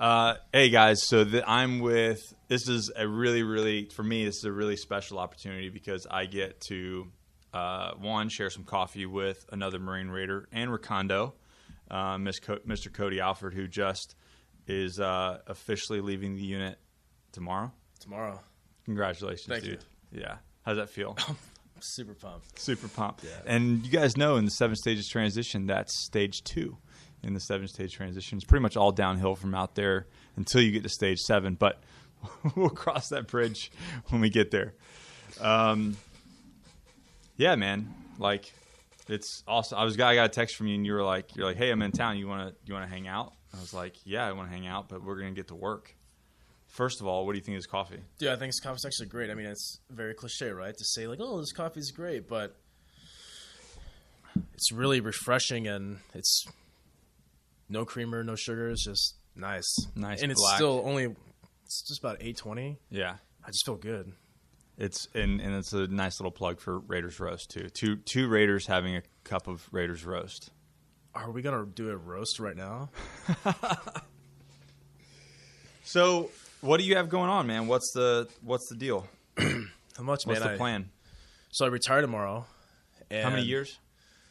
Uh, hey guys, so the, I'm with. This is a really, really for me. This is a really special opportunity because I get to uh, one share some coffee with another Marine Raider and Recondo, uh, Mr. Cody Alford, who just is uh, officially leaving the unit tomorrow. Tomorrow. Congratulations, Thank dude. You. Yeah. How's that feel? super pumped. Super pumped. Yeah. And you guys know in the seven stages transition, that's stage two in the seven stage transition. It's pretty much all downhill from out there until you get to stage seven, but we'll cross that bridge when we get there. Um, yeah, man. Like, it's awesome. I was I got a text from you, and you were like, "You're like, hey, I'm in town. You want to you want to hang out?" I was like, "Yeah, I want to hang out, but we're gonna get to work." First of all, what do you think of this coffee? Dude, I think this coffee's actually great. I mean, it's very cliche, right? To say like, "Oh, this coffee's great," but it's really refreshing and it's no creamer, no sugar. It's just nice, nice, and it's black. still only it's just about eight twenty. Yeah, I just feel good. It's and, and it's a nice little plug for Raider's Roast too. Two two Raiders having a cup of Raider's Roast. Are we gonna do a roast right now? so, what do you have going on, man? What's the what's the deal? How much, What's man? the I- plan? so I retire tomorrow. And How many years?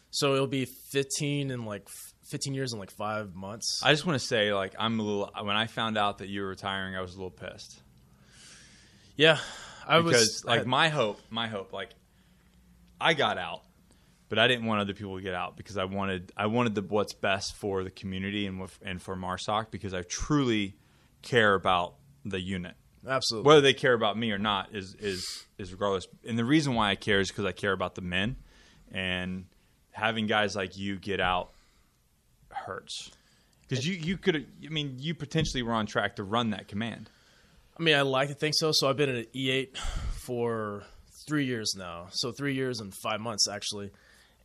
So it'll be fifteen and like f- fifteen years in like five months. I just want to say, like, I'm a little. When I found out that you were retiring, I was a little pissed yeah, I because, was like, I- my hope, my hope, like, I got out, but I didn't want other people to get out because I wanted, I wanted the what's best for the community and and for Marsoc because I truly care about the unit. absolutely. whether they care about me or not is is is regardless. And the reason why I care is because I care about the men, and having guys like you get out hurts. Because you you could I mean you potentially were on track to run that command. I mean, I like to think so. So I've been at E8 for three years now. So three years and five months actually,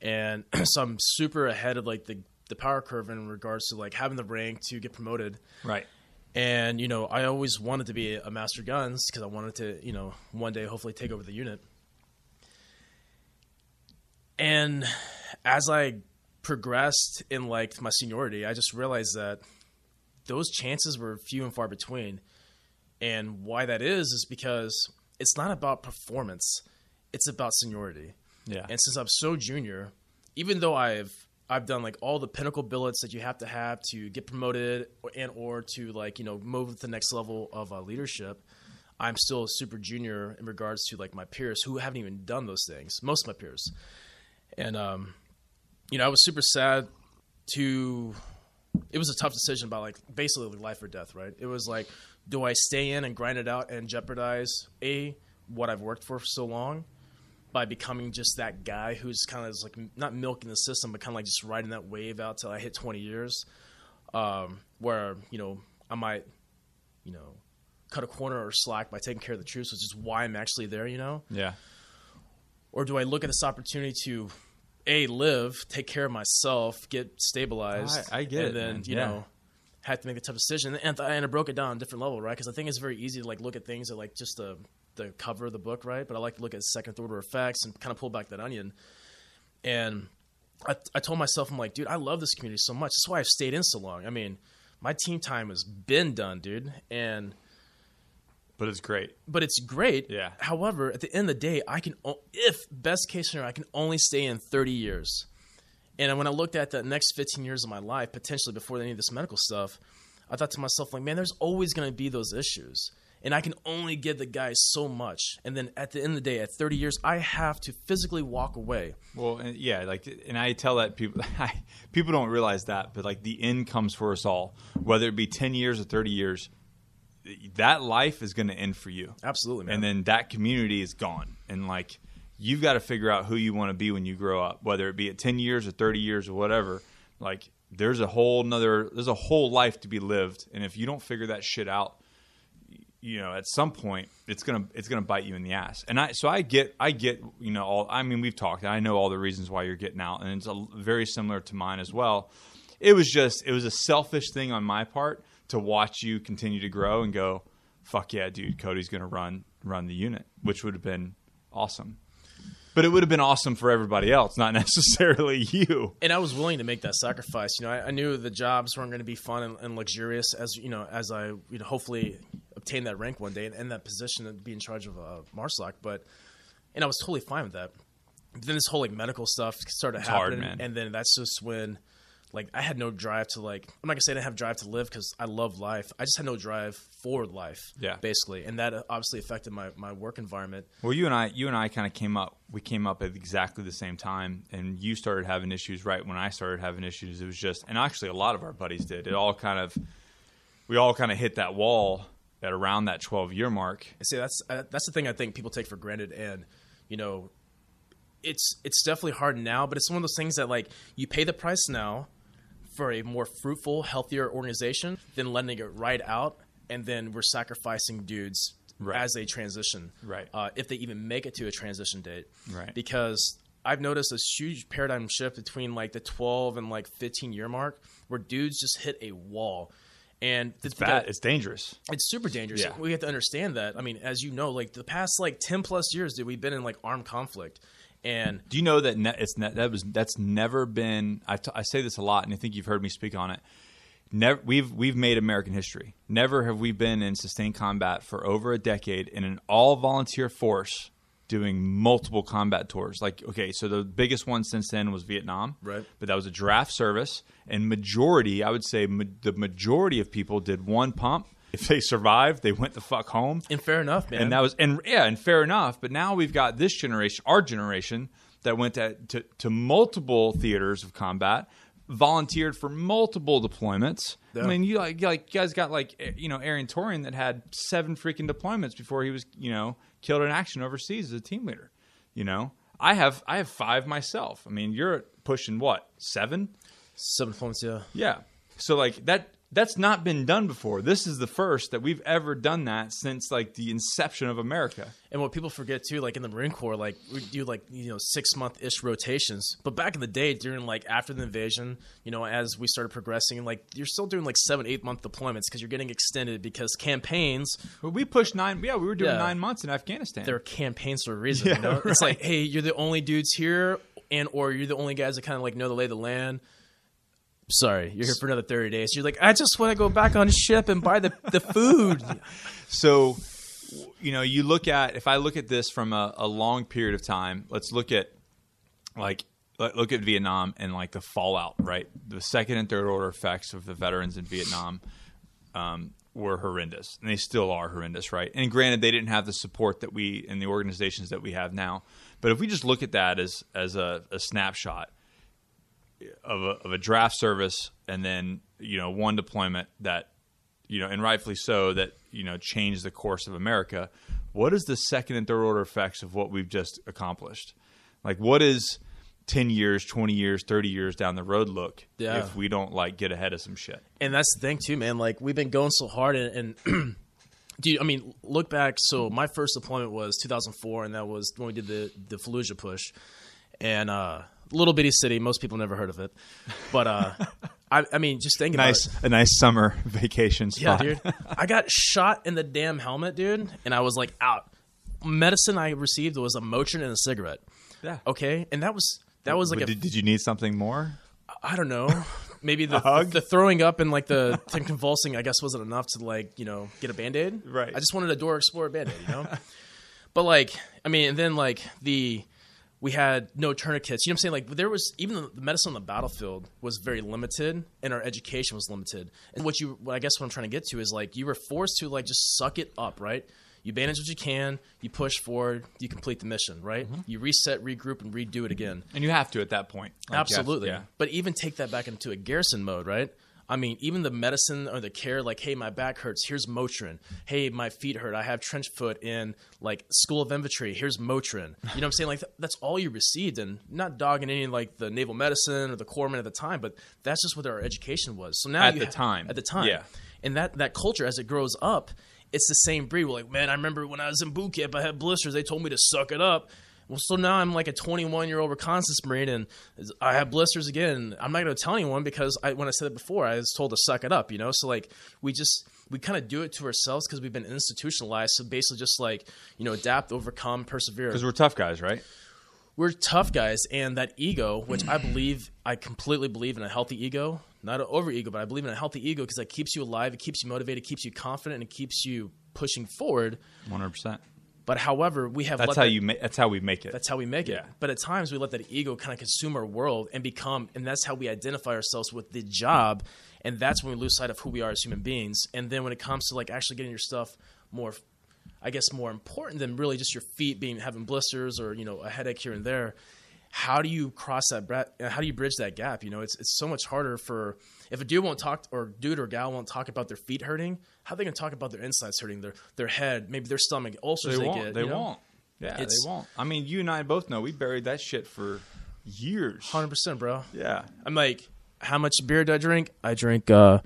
and so I'm super ahead of like the the power curve in regards to like having the rank to get promoted. Right. And you know, I always wanted to be a master guns because I wanted to, you know, one day hopefully take over the unit. And as I progressed in like my seniority, I just realized that those chances were few and far between. And why that is is because it's not about performance; it's about seniority. Yeah. And since I'm so junior, even though I've I've done like all the pinnacle billets that you have to have to get promoted and or to like you know move to the next level of uh, leadership, I'm still super junior in regards to like my peers who haven't even done those things. Most of my peers, and um, you know I was super sad to. It was a tough decision about like basically like life or death, right? It was like, do I stay in and grind it out and jeopardize a what I've worked for for so long, by becoming just that guy who's kind of like not milking the system, but kind of like just riding that wave out till I hit 20 years, um, where you know I might, you know, cut a corner or slack by taking care of the troops, which is why I'm actually there, you know. Yeah. Or do I look at this opportunity to a live, take care of myself, get stabilized? I- I get and it, then man. you Yeah. know. Had to make a tough decision, and, and I broke it down on a different level, right? Because I think it's very easy to like look at things at like just the the cover of the book, right? But I like to look at second order effects and kind of pull back that onion. And I, I told myself, I'm like, dude, I love this community so much. That's why I've stayed in so long. I mean, my team time has been done, dude, and But it's great. but it's great. Yeah. However, at the end of the day, I can, o- if best case scenario, I can only stay in 30 years. And when I looked at the next 15 years of my life, potentially before any of this medical stuff, I thought to myself, like, man, there's always going to be those issues. And I can only give the guys so much. And then at the end of the day, at 30 years, I have to physically walk away. Well, and yeah, like, and I tell that people, people don't realize that, but like the end comes for us all, whether it be ten years or thirty years. That life is going to end for you. Absolutely, man. and then that community is gone. And like you've got to figure out who you want to be when you grow up whether it be at 10 years or 30 years or whatever. Like there's a whole nother there's a whole life to be lived. And if you don't figure that shit out you know at some point it's gonna it's gonna bite you in the ass. And i so i get i get you know all i mean we've talked and i know all the reasons why you're getting out. And it's a, very similar to mine as well. It was just it was a selfish thing on my part to watch you continue to grow and go fuck yeah dude cody's gonna run run the unit which would have been awesome but it would have been awesome for everybody else, not necessarily you. and I was willing to make that sacrifice. You know, I, I knew the jobs weren't going to be fun and, and, luxurious as you know, as I you know hopefully obtain that rank one day and, and that position and be in charge of uh, Marsoc. But and I was totally fine with that. But then this whole like medical stuff started It's hard, happening, man. and then that's just when like I had no drive to like I'm not gonna say I didn't have drive to live because I love life. I just had no drive for life, Yeah. basically, and that uh, obviously affected my my work environment. Well, you and I, you and I, kind of came up. We came up at exactly the same time, and you started having issues right when I started having issues. It was just, and actually, a lot of our buddies did. It all kind of, we all kind of hit that wall at around that twelve year mark. see that's uh, that's the thing I think people take for granted, and you know, it's it's definitely hard now, but it's one of those things that like you pay the price now for a more fruitful, healthier organization than letting it ride out, and then we're sacrificing dudes Right. as they transition, Right. Uh, if they even make it to a transition date, Right. Because I've noticed a huge paradigm shift between like the 12 and like 15 year mark, where dudes just hit a wall. And it's Bad. It's dangerous. it's super dangerous. Yeah. We have to understand that. I mean, as you know, like the past like ten plus years, dude, we've been in like armed conflict, and Do you know that ne- it's ne- that was that's never been? I, t- I say this a lot, and I think you've heard me speak on it. Never, we've we've made American history. Never have we been in sustained combat for over a decade in an all volunteer force doing multiple combat tours. Like, okay, so the biggest one since then was Vietnam, Right. But that was a draft service, and majority, I would say, ma- the majority of people did one pump. If they survived, they went the fuck home. and fair enough, man. And that was and yeah, and fair enough. But now we've got this generation, our generation, that went to to, to multiple theaters of combat, volunteered for multiple deployments. Yeah. I mean, you like you like you guys got like you know Aaron Torian that had seven freaking deployments before he was you know killed in action overseas as a team leader. You know, I have I have five myself. I mean, you're pushing what seven? seven points, yeah. Yeah. So like that that's not been done before. This is the first that we've ever done that since like the inception of America. And what people forget too, like in the Marine Corps, like we do like you know six month ish rotations. But back in the day, during like after the invasion, you know, as we started progressing, like you're still doing like seven, eight month deployments because you're getting extended because campaigns But we pushed nine. Yeah, we were doing Yeah. nine months in Afghanistan. they're campaigns for a reason. Yeah, you know? It's like, hey, you're the only dudes here, and or you're the only guys that kind of like know the lay of the land. Sorry, you're here for another thirty days. You're like, I just want to go back on ship and buy the the food. So, you know, you look at if I look at this from a, a long period of time. Let's look at like look at Vietnam and like the fallout. Right, the second and third order effects of the veterans in Vietnam um, were horrendous, and they still are horrendous. Right, and granted, they didn't have the support that we and the organizations that we have now. But if we just look at that as as a, a snapshot of a, of a draft service, and then you know one deployment that you know, and rightfully so, that you know changed the course of America. What is the second and third order effects of what we've just accomplished? Like, what is ten years, twenty years, thirty years down the road look Yeah. if we don't like get ahead of some shit? and that's the thing too, man. Like we've been going so hard, and, and dude, I mean, look back. So my first deployment was 2004, and that was when we did the the Fallujah push, and uh, little bitty city. Most people never heard of it, but uh, I, I mean, just thinking Nice, about it. a nice summer vacation spot. Yeah, dude. I got shot in the damn helmet, dude, and I was like out. Medicine I received was a Motrin and a cigarette. Yeah. Okay, and that was that was like a did, did you need something more? I don't know. Maybe the hug? the throwing up and like the, the convulsing, I guess, wasn't enough to like you know get a band aid. Right. I just wanted a Dora Explorer band aid, you know. but like, I mean, and then like the we had no tourniquets. You know what I'm saying? Like there was even the medicine on the battlefield was very limited, and our education was limited. And what you, what I guess, what I'm trying to get to is like you were forced to like just suck it up, right? You bandage what you can, you push forward, you complete the mission, right? Mm-hmm. You reset, regroup, and redo it again. And you have to at that point. Like, Absolutely. yeah. But even take that back into a garrison mode, right? I mean, even the medicine or the care, like, hey, my back hurts. Here's Motrin. Hey, my feet hurt. I have trench foot in like School of Infantry. Here's Motrin. You know what I'm saying? Like, th- that's all you received, and not dogging any like the naval medicine or the corpsmen at the time, but that's just what our education was. So now At the ha- time. at the time, Yeah. and that that culture as it grows up, it's the same breed. We're like, man, I remember when I was in boot camp, I had blisters. They told me to suck it up. Well, so now I'm like a 21 year old reconnaissance marine, and I have blisters again. I'm not going to tell anyone because I, when I said it before, I was told to suck it up. You know, so like we just we kind of do it to ourselves because we've been institutionalized. So basically, just like you know, adapt, overcome, persevere. Because we're tough guys, right? we're tough guys, and that ego, which I believe, I completely believe in a healthy ego, not an over ego, but I believe in a healthy ego because that keeps you alive, it keeps you motivated, it keeps you confident, and it keeps you pushing forward. One hundred percent. But however, we have That's how that- you. Ma- that's how we make it. That's how we make it. But at times we let that ego kind of consume our world and become, and that's how we identify ourselves with the job. And that's when we lose sight of who we are as human beings. And then when it comes to like actually getting your stuff more, I guess, more important than really just your feet being having blisters or you know a headache here and there. How do you cross that? bra- How do you bridge that gap? You know, it's it's so much harder for if a dude won't talk or dude or gal won't talk about their feet hurting. How are they gonna talk about their insides hurting, their their head, maybe their stomach ulcers they they, won't. get? they you know? won't. Yeah, It's- they won't. I mean, you and I both know we buried that shit for years. Hundred percent, bro. Yeah. I'm like, how much beer do I drink? I drink uh,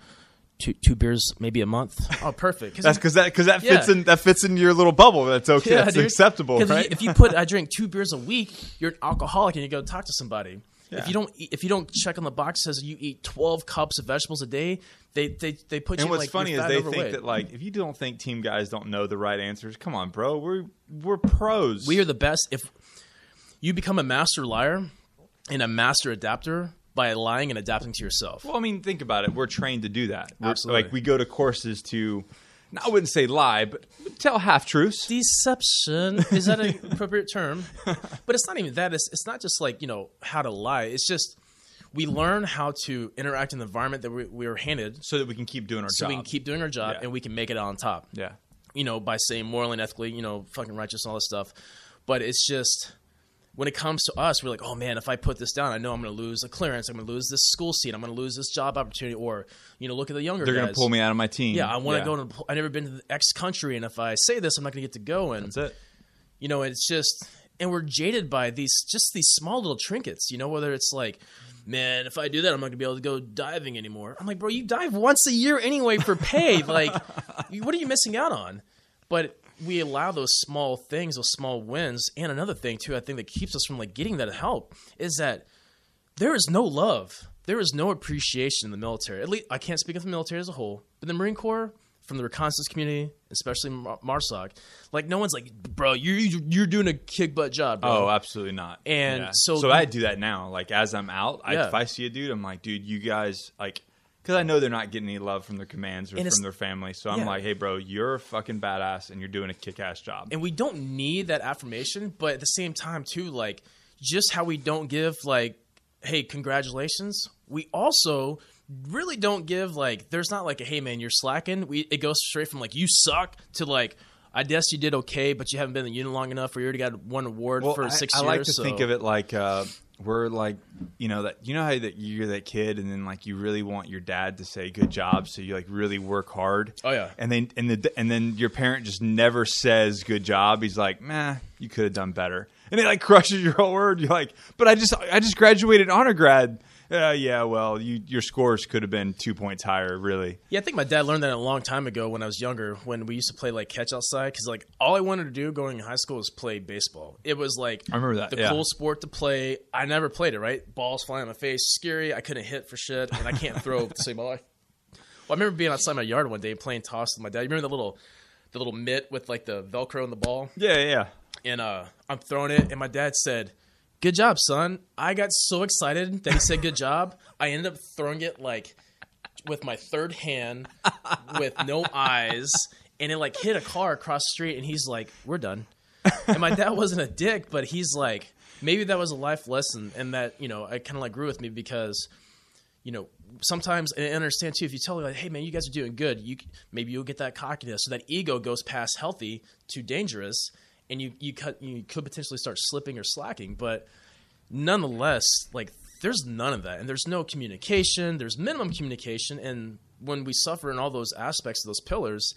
two two beers maybe a month. Oh, perfect. 'Cause That's because that because that fits Yeah. in that fits in your little bubble. That's okay. yeah, That's dude. acceptable, 'Cause if right? you- If you put I drink two beers a week, you're an alcoholic and you go talk to somebody. Yeah. If you don't eat, if you don't check on the box says you eat 12 cups of vegetables a day, they they, they put and you what's like funny is they and think that like if you don't think team guys don't know the right answers, come on, bro. We're we're pros. we are the best. If you become a master liar and a master adapter by lying and adapting to yourself. Well, I mean, think about it. We're trained to do that. We're, Absolutely. Like we go to courses to, I wouldn't say lie, but tell half truths. deception is that an appropriate term but it's not even that it's, it's not just like you know how to lie it's just we learn how to interact in the environment that we, we were handed so that we can keep doing our job. so job. we can keep doing our job Yeah. and we can make it on top yeah. you know by saying morally and ethically you know fucking righteous and all this stuff but it's just when it comes to us we're like oh man if i put this down i know i'm going to lose a clearance i'm going to lose this school seat i'm going to lose this job opportunity or you know look at the younger They're guys gonna pull me out of my team. yeah, I want to go to. I've never been to the X country, and if I say this, I'm not going to get to go. And That's it. you know it's just and we're jaded by these just these small little trinkets you know whether it's like man if i do that i'm not gonna be able to go diving anymore i'm like bro you dive once a year anyway for pay like what are you missing out on but we allow those small things those small wins and another thing too i think that keeps us from like getting that help is that there is no love there is no appreciation in the military at least i can't speak of the military as a whole but the marine corps from the reconnaissance community especially marsoc like no one's like bro you're you're doing a kick butt job bro. Oh, absolutely not. And Yeah. so- so I do that now. Like as I'm out, I, if I see a dude, I'm like, dude, you guys like, because I know they're not getting any love from their commands or And from their family. So I'm Yeah. like, hey, bro, you're a fucking badass and you're doing a kick ass job. and we don't need that affirmation but at the same time too like just how we don't give like hey congratulations we also really don't give like there's not like a hey man you're slacking we it goes straight from like you suck to like i guess you did okay but you haven't been in the unit long enough or you already got one award for I, six I years I like to so- think of it like uh, we're like, you know that you know how that you're that kid, and then like you really want your dad to say good job, so you like really work hard. Oh, yeah. and then and the and then your parent just never says good job. He's like, man, you could have done better, and it like crushes your whole word. You're like, but I just I just graduated honor grad. Uh, yeah, well, you your scores could have been two points higher, really. Yeah, I think my dad learned that a long time ago when I was younger, when we used to play like catch outside. Because like all I wanted to do going in high school was play baseball. It was like I remember that, the yeah. cool sport to play. I never played it. Right, balls flying in my face, scary. I couldn't hit for shit, and I can't throw to save my life. Well, I remember being outside my yard one day playing toss with my dad. You remember the little, the little mitt with like the Velcro in the ball, Yeah, yeah, yeah. and uh, I'm throwing it, and my dad said. Good job, son. I got so excited that he said good job. I ended up throwing it like with my third hand with no eyes and it like hit a car across the street and he's like we're done and my dad wasn't a dick but he's like maybe that was a life lesson and that you know i kind of like grew with me because you know sometimes and I understand too if you tell me like hey man you guys are doing good you maybe you'll get that cockiness so that ego goes past healthy to dangerous and you you cut you could potentially start slipping or slacking but nonetheless, like there's none of that, and there's no communication. There's minimum communication, and when we suffer in all those aspects of those pillars,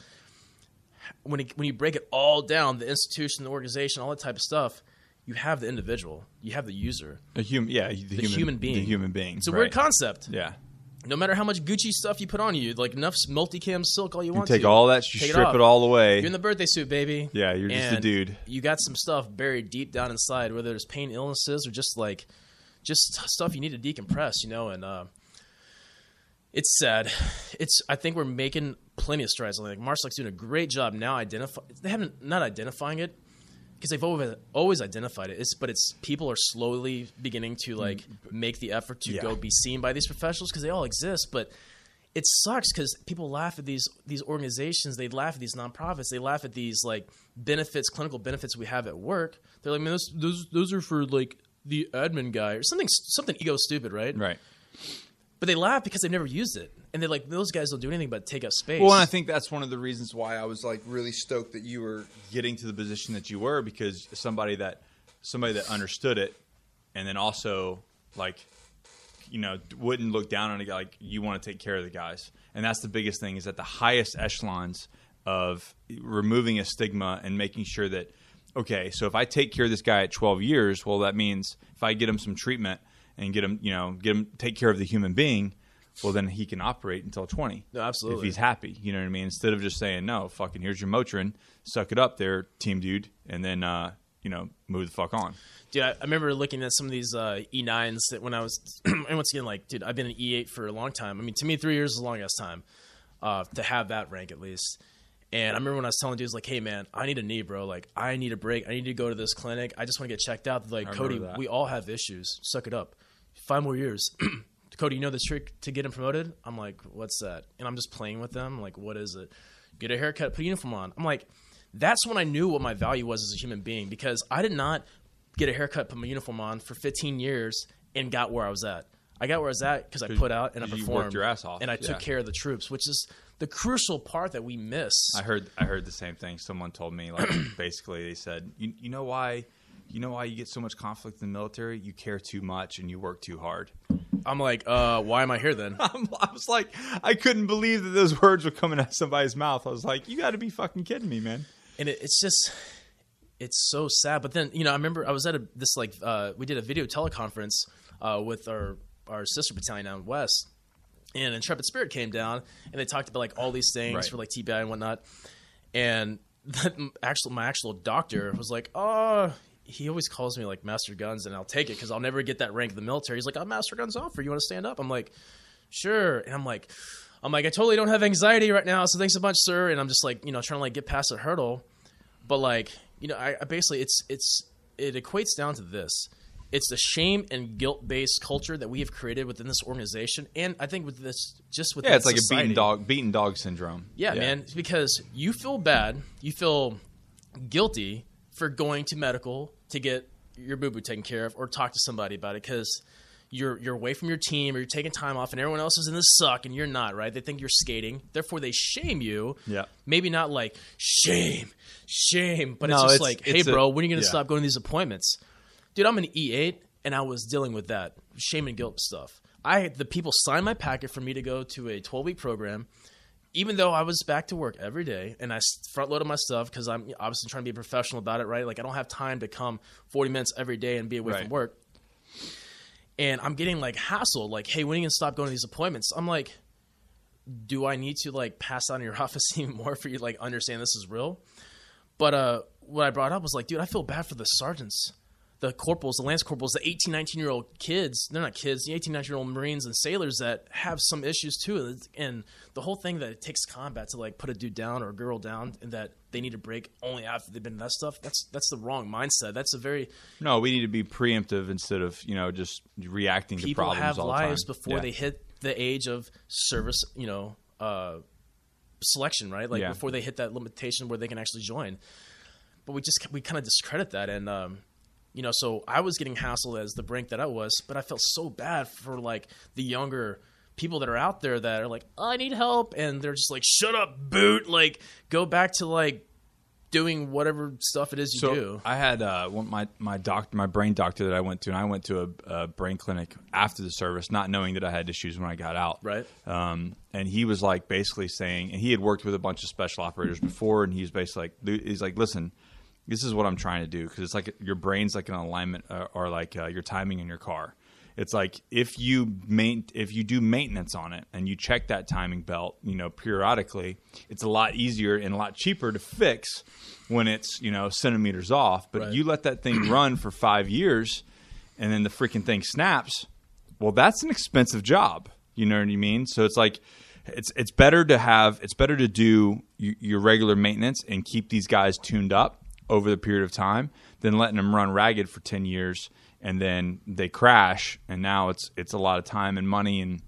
when it, when you break it all down, the institution, the organization, all that type of stuff, you have the individual, you have the user. A human, yeah, the, The human being. the human being. It's a right. weird concept. Yeah, No matter how much Gucci stuff you put on you, like enough multicam silk, all you you want take to. all that, you Take it strip off. it, all away. You're in the birthday suit, baby. Yeah, you're just a dude. You got some stuff buried deep down inside, whether it's pain, illnesses, or just like just stuff you need to decompress, you know. And uh, it's sad. It's I think we're making plenty of strides. Like Marsoc's doing a great job now. Identify they haven't not identifying it. Because they've always always identified it. It's but it's people are slowly beginning to mm-hmm. like make the effort to Yeah. go be seen by these professionals because they all exist, but. It sucks because people laugh at these these organizations. They laugh at these nonprofits. They laugh at these like benefits, clinical benefits we have at work. They're like, man, those those, those are for like the admin guy or something something ego stupid, right? Right. But they laugh because they've never used it, and they're like, those guys don't do anything but take up space. Well, and I think that's one of the reasons why I was like really stoked that you were getting to the position that you were because somebody that somebody that understood it, and then also like you know wouldn't look down on it like you want to take care of the guys, and that's the biggest thing is at the highest echelons of removing a stigma and making sure that okay, so if I take care of this guy at 12 years, well, that means if I get him some treatment and get him, you know, get him take care of the human being, well, then he can operate until 20. No, absolutely. If he's happy, you know what I mean? Instead of just saying, no, fucking here's your Motrin, suck it up there, team dude, and then, uh, you know, move the fuck on. dude, I, I remember looking at some of these uh, E9s that when I was, and once again, like, dude, I've been an E8 for a long time. I mean, to me, three years is a long ass time uh, to have that rank at least. And I remember when I was telling dudes, like, hey, man, I need a knee, bro. Like, I need a break. I need to go to this clinic. I just want to get checked out. They're like, Cody, we all have issues. Suck it up. Five more years. Cody, you know the trick to get him promoted? I'm like, what's that? And I'm just playing with them. like, what is it? Get a haircut, put a uniform on. I'm like, that's when I knew what my value was as a human being because I did not get a haircut, put my uniform on for 15 years and got where I was at. I got where I was at because I put out and I performed. worked your ass off, And I yeah. took care of the troops, which is the crucial part that we miss. I heard I heard the same thing. Someone told me like basically they said, you, you know why you know why you get so much conflict in the military? You care too much and you work too hard. I'm like, uh, why am I here then? I'm, I was like, I couldn't believe that those words were coming out of somebody's mouth. I was like, you got to be fucking kidding me, man. and it, it's just it's so sad but then you know i remember i was at a this like uh, we did a video teleconference uh, with our our sister battalion out west and intrepid spirit came down and they talked about like all these things Right. for like tbi and whatnot and the actual my actual doctor was like oh he always calls me like master guns and i'll take it because i'll never get that rank in the military. He's like i'm master guns offer you want to stand up? I'm like sure. And i'm like i'm like i totally don't have anxiety right now so thanks a bunch sir. And i'm just like you know trying to like get past the hurdle. But like you know I, I basically it's it's it equates down to this. It's the shame and guilt based culture that we have created within this organization and i think with this just with Yeah, it's like a beaten dog, beaten dog syndrome. yeah, man it's because you feel bad you feel guilty for going to medical to get your boo boo taken care of or talk to somebody about it because you're you're away from your team or you're taking time off and everyone else is in the suck and you're not right? They think you're skating. Therefore they shame you. Yeah. maybe not like shame shame but No, it's just it's- like hey a- bro when are you gonna yeah. stop going to these appointments? Dude i'm an e8 and i was dealing with that shame and guilt stuff. I the people signed my packet for me to go to a 12 week program even though I was back to work every day and I front loaded my stuff because I'm obviously trying to be professional about it, right? Like I don't have time to come 40 minutes every day and be away Right. from work. And I'm getting like hassled, like, hey, when are you gonna stop going to these appointments? I'm like, do I need to like pass out in your office even more for you to like understand this is real? But uh, what I brought up was like, dude, I feel bad for the sergeants, the corporals, the lance corporals, the 18, 19 year old kids. They're not kids, the 18, 19 year old Marines and sailors that have some issues too. And the whole thing that it takes combat to like put a dude down or a girl down and that they need a break only after they've been in that stuff. That's that's the wrong mindset. That's a very No, we need to be preemptive instead of you know just reacting to problems. people have all lives the before Yeah. they hit the age of service, you know, uh, selection, right? Like Yeah. before they hit that limitation where they can actually join. But we just we kind of discredit that, and um, you know, so I was getting hassled as the brink that I was, but I felt so bad for like the younger people that are out there that are like, I need help, and they're just like, shut up, boot, like go back to like doing whatever stuff it is you So do. I had uh, one, my my doctor, my brain doctor that I went to, and I went to a, a brain clinic after the service, not knowing that I had issues when I got out. Right. Um, and he was like basically saying, and he had worked with a bunch of special operators before, and he was basically like, he's like, listen, this is what I'm trying to do because it's like your brain's like an alignment uh, or like uh, your timing in your car. It's like if you main, if you do maintenance on it and you check that timing belt, you know, periodically, it's a lot easier and a lot cheaper to fix when it's you know centimeters off. But Right. you let that thing run for five years, and then the freaking thing snaps. Well, that's an expensive job. You know what I mean? So it's like it's it's better to have it's better to do your regular maintenance and keep these guys tuned up over the period of time than letting them run ragged for 10 years and then they crash and now it's it's a lot of time and money and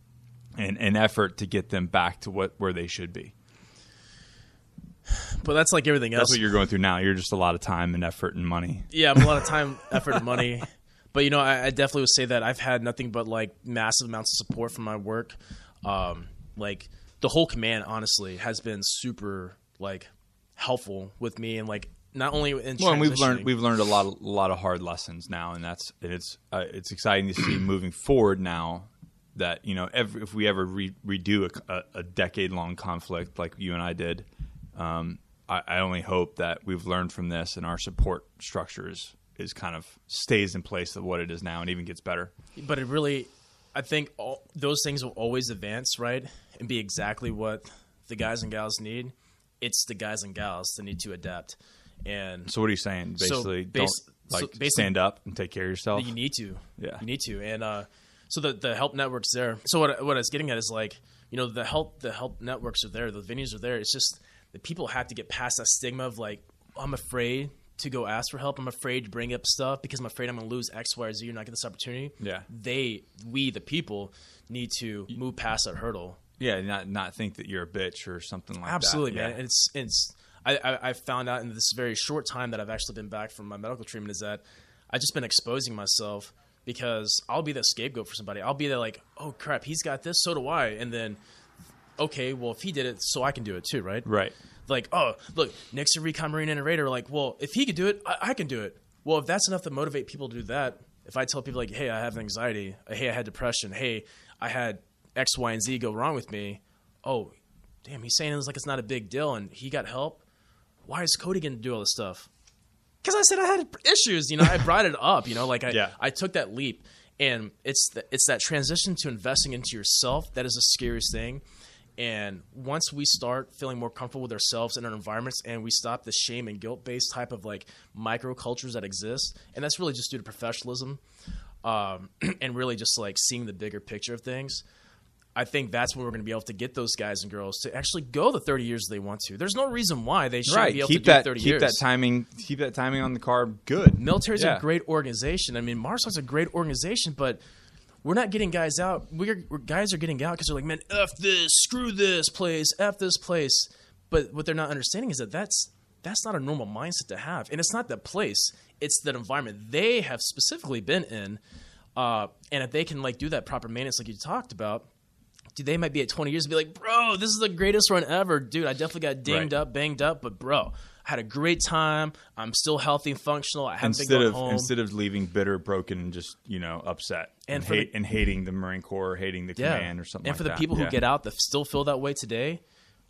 and, and effort to get them back to what where they should be. But that's like everything else. That's what you're going through now. You're just a lot of time and effort and money. yeah, I'm a lot of time, effort, and money. But you know, I, I definitely would say that I've had nothing but like massive amounts of support from my work. Um, like the whole command, honestly, has been super like helpful with me and like not only in Well, and we've learned we've learned a lot of, a lot of hard lessons now, and that's and it's uh, it's exciting to see moving forward now that you know every, if we ever re- redo a, a, a decade long conflict like you and I did, um, I, I only hope that we've learned from this and our support structure is, is kind of stays in place of what it is now and even gets better. but it really i think all, those things will always advance right and be exactly what the guys and gals need. It's the guys and gals that need to adapt and So what are you saying? So Basically, bas- don't like so basically- stand up and take care of yourself. you need to Yeah. you need to and uh so the the help networks there so what what i was getting at is like you know the help the help networks are there the venues are there it's just that people have to get past that stigma of like i'm afraid to go ask for help i'm afraid to bring up stuff because i'm afraid i'm going to lose x y or z or not get this opportunity Yeah. they we the people need to move past that hurdle yeah, not not think that you're a bitch or something like absolutely that. Absolutely, man Yeah. And it's it's I, I i found out in this very short time that i've actually been back from my medical treatment is that i've just been exposing myself because i'll be the scapegoat for somebody. I'll be there like oh crap he's got this so do i. And then okay well if he did it so i can do it too right? Right. like oh look next to recon marine and a Raider, like well if he could do it I, I can do it. Well if that's enough to motivate people to do that if i tell people like hey i have anxiety hey i had depression hey i had x y and z go wrong with me oh damn he's saying it's like it's not a big deal and he got help why is cody going to do all this stuff because i said i had issues you know i brought it up you know like i, Yeah. I took that leap and it's the, it's that transition to investing into yourself that is the scariest thing and once we start feeling more comfortable with ourselves and our environments and we stop the shame and guilt based type of like microcultures that exist and that's really just due to professionalism um, and really just like seeing the bigger picture of things I think that's when we're going to be able to get those guys and girls to actually go the 30 years they want to. There's no reason why they shouldn't Right. be able Keep to that do 30 keep years. that timing keep that timing on the carb good. Military's Yeah. a great organization. I mean, Marsoc's a great organization, but we're not getting guys out. We're, we're guys are getting out because they're like, man, f this, screw this place, f this place. But what they're not understanding is that that's that's not a normal mindset to have, and it's not the place; it's that environment they have specifically been in. Uh, and if they can like do that proper maintenance, like you talked about, dude, they might be at 20 years and be like, bro, this is the greatest run ever. Dude, I definitely got dinged Right. up, banged up, but bro, I had a great time. I'm still healthy and functional. I haven't instead been going of home. instead of leaving bitter, broken, and just you know upset And and, for the- hate and hating the Marine Corps, or hating the yeah. command, or something. And like for the that. people who Yeah. get out that still feel that way today,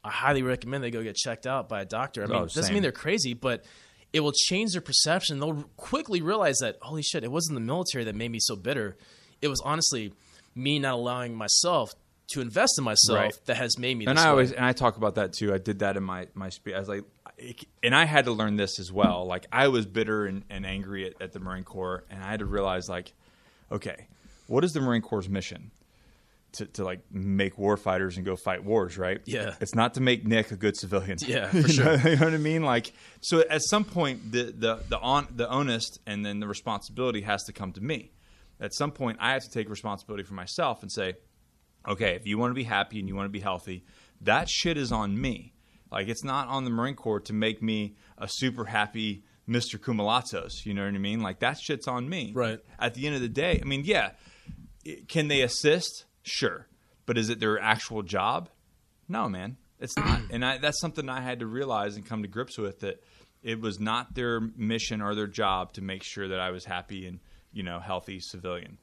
I highly recommend they go get checked out by a doctor. I oh, mean, Oh, it doesn't same. mean they're crazy, but it will change their perception. They'll quickly realize that, holy shit, it wasn't the military that made me so bitter. It was honestly me not allowing myself to invest in myself Right. that has made me. and I way. always and I talk about that too. I did that in my my speech. I was like, and I had to learn this as well. Like I was bitter and, and angry at, at the Marine Corps, and I had to realize like, okay, what is the Marine Corps' mission? To, to like make war fighters and go fight wars, right? Yeah. it's not to make Nick a good civilian. Yeah, for You know- sure. you know what I mean? Like, so at some point, the the the on the onus and then the responsibility has to come to me. At some point, I have to take responsibility for myself and say, okay, if you want to be happy and you want to be healthy, that shit is on me. Like it's not on the Marine Corps to make me a super happy Mr. Koumalatsos. You know what I mean? Like that shit's on me. Right. At the end of the day, I mean, yeah, can they assist? Sure. But is it their actual job? No, man. It's not. and I, that's something I had to realize and come to grips with that it was not their mission or their job to make sure that I was happy and, you know, healthy civilian.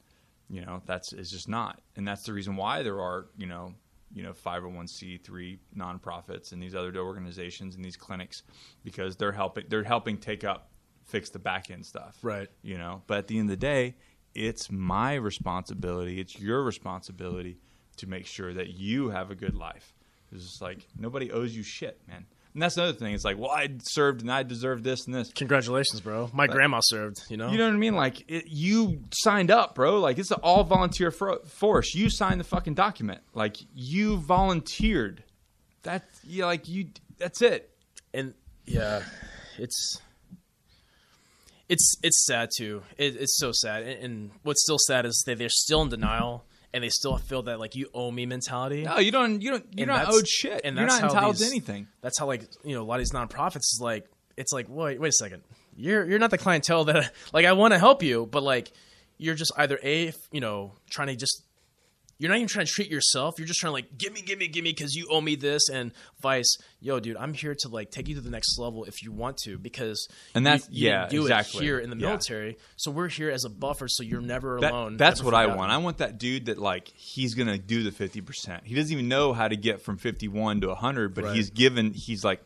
You know, that's it's just not. And that's the reason why there are, you know, you know, 501c3 nonprofits and these other organizations and these clinics because they're helping they're helping take up fix the back end stuff. Right. You know, but at the end of the day, it's my responsibility, it's your responsibility to make sure that you have a good life. It's just like nobody owes you shit, man. And that's another thing. It's like, well, I served and I deserved this and this. Congratulations, bro. My grandma served. You know. You know what I mean? Like it, you signed up, bro. Like it's an all volunteer fro- force. You signed the fucking document. Like you volunteered. That yeah, like you. That's it. and yeah, it's it's it's sad too. It, it's so sad, and, and what's still sad is that they're still in denial and they still feel that like you owe me mentality. No, you don't. You don't. You're And not owed shit. and you're that's not how entitled these- to anything. That's how like you know a lot of these nonprofits is like it's like wait wait a second you're you're not the clientele that like I want to help you but like you're just either a you know trying to just you're not even trying to treat yourself you're just trying to like give me give me give me because you owe me this and vice yo dude I'm here to like take you to the next level if you want to because And that's- you, you yeah, do exactly. it here in the Yeah. military so we're here as a buffer so you're never That- alone that's never what I want. I want that dude that like he's gonna do the fifty percent. He doesn't even know how to get from fifty one to hundred, but Right. he's given. He's like,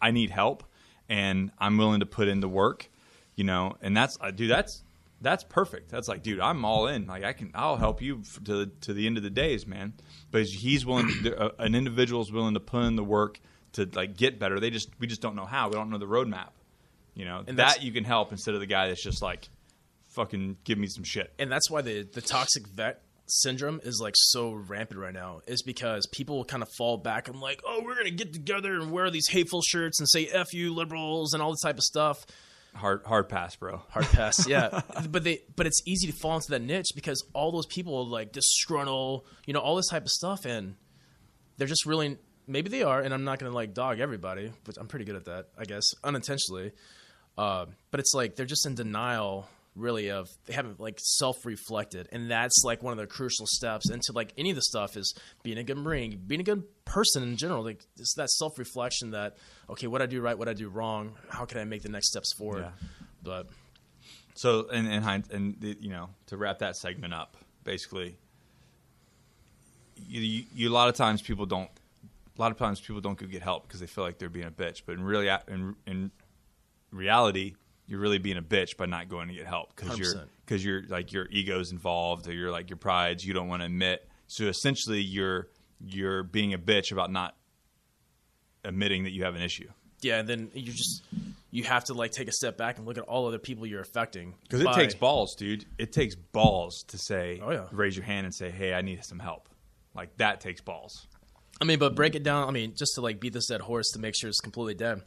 I need help, and I'm willing to put in the work. You know, and that's uh, dude. That's that's perfect. That's like, dude, I'm all in. Like, I can, I'll help you f- to the, to the end of the days, man. But he's willing. To, uh, an individual's willing to put in the work to like get better. They just we just don't know how. We don't know the roadmap. You know, And that you can help instead of the guy that's just like, fucking give me some shit. and that's why the the toxic vet syndrome is like so rampant right now is because people will kind of fall back and like oh we're gonna get together and wear these hateful shirts and say f you liberals and all this type of stuff Hard hard pass, bro. hard pass yeah but they but it's easy to fall into that niche because all those people like disgruntle you know all this type of stuff and they're just really maybe they are and i'm not gonna like dog everybody but i'm pretty good at that i guess unintentionally uh, but it's like they're just in denial really of they haven't like self-reflected and that's like one of the crucial steps into like any of the stuff is being a good marine being a good person in general like it's that self-reflection that okay what i do right what i do wrong how can i make the next steps forward Yeah. but So, and and and the- you know, to wrap that segment up, basically, you, you, you a lot of times people don't. A lot of times people don't go get help because they feel like they're being a bitch. But in really, in in reality, you're really being a bitch by not going to get help because you're 100%. because you're like your ego's involved or you're like your pride's you don't want to admit. So essentially, you're you're being a bitch about not admitting that you have an issue. yeah and then you just you have to like take a step back and look at all other people you're affecting Because it by- takes balls, dude. It takes balls to say, Oh, yeah. raise your hand and say, hey, I need some help. Like that takes balls. I mean, but break it down. I mean, just to like beat this dead horse to make sure it's completely dead.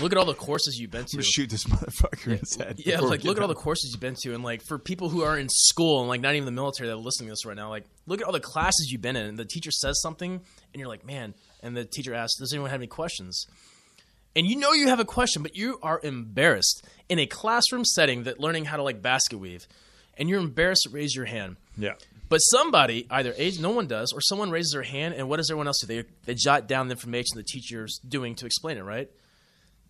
Look at all the courses you've been to. Shoot this motherfucker in his head. Yeah, like look at all the courses you've been to, and like for people who are in school and like not even the military that are listening to this right now, like look at all the classes you've been in. And the teacher says something, and you're like, man. And the teacher asks, "Does anyone have any questions?" And you know you have a question, but you are embarrassed in a classroom setting that learning how to like basket weave, and you're embarrassed to raise your hand. Yeah. But somebody, either A, no one does, or someone raises their hand, and what does everyone else do? They, they jot down the information the teacher's doing to explain it, right?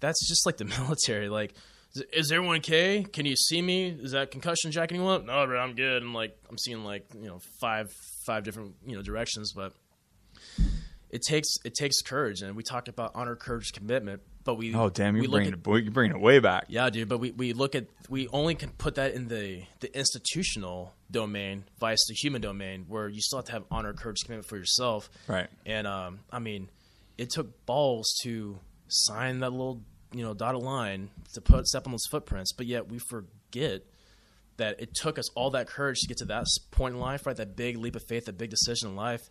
That's just like the military. Like, is, is everyone okay? Can you see me? Is that concussion jacking anyone up? No, bro, I'm good. And like, I'm seeing like you know five five different you know directions, but it takes it takes courage, and we talked about honor, courage, commitment. But we Oh damn, you're bringing at- it. Boy, you're bringing it way back. yeah, dude, but we, we look at we only can put that in the the institutional domain, vice the human domain, where you still have to have honor, courage, commitment for yourself. Right. And um, I mean, it took balls to sign that little you know dotted line to put step on those footprints, but yet we forget that it took us all that courage to get to that point in life, right? That big leap of faith, that big decision in life.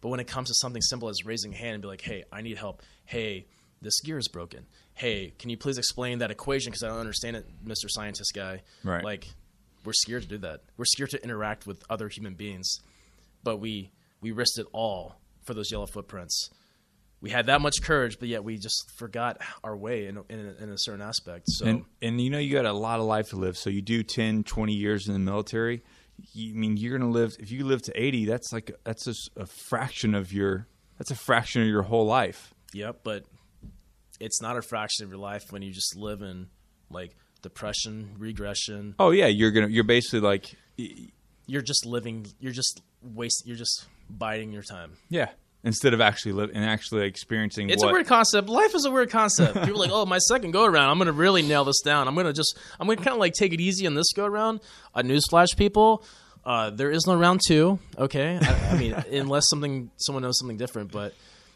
But when it comes to something simple as raising a hand and be like, "Hey, I need help. Hey, this gear is broken. Hey, can you please explain that equation because I don't understand it, Mister Scientist guy." Right. Like, we're scared to do that. We're scared to interact with other human beings, but we we risked it all for those yellow footprints. We had that much courage, but yet we just forgot our way in a, in a, in a certain aspect. So And and you know you got a lot of life to live. So you do 10, 20 years in the military. You, I mean, you're gonna live. If you live to eighty, that's like that's just a fraction of your. That's a fraction of your whole life. Yep, but it's not a fraction of your life when you just live in like depression, regression. Oh yeah, you're gonna. You're basically like. You're just living. You're just waste. You're just biding your time. Yeah. Instead of actually living and actually experiencing It's what a weird concept. Life is a weird concept. People are like, oh, my second go around, I'm gonna really nail this down. I'm gonna just, I'm gonna kind of like take it easy on this go around. A newsflash, people. Uh, there is no round two. Okay, I, I mean, unless something, someone knows something different, but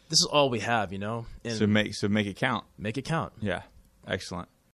this is all we have, you know. And so make so make it count. make it count. Yeah, excellent.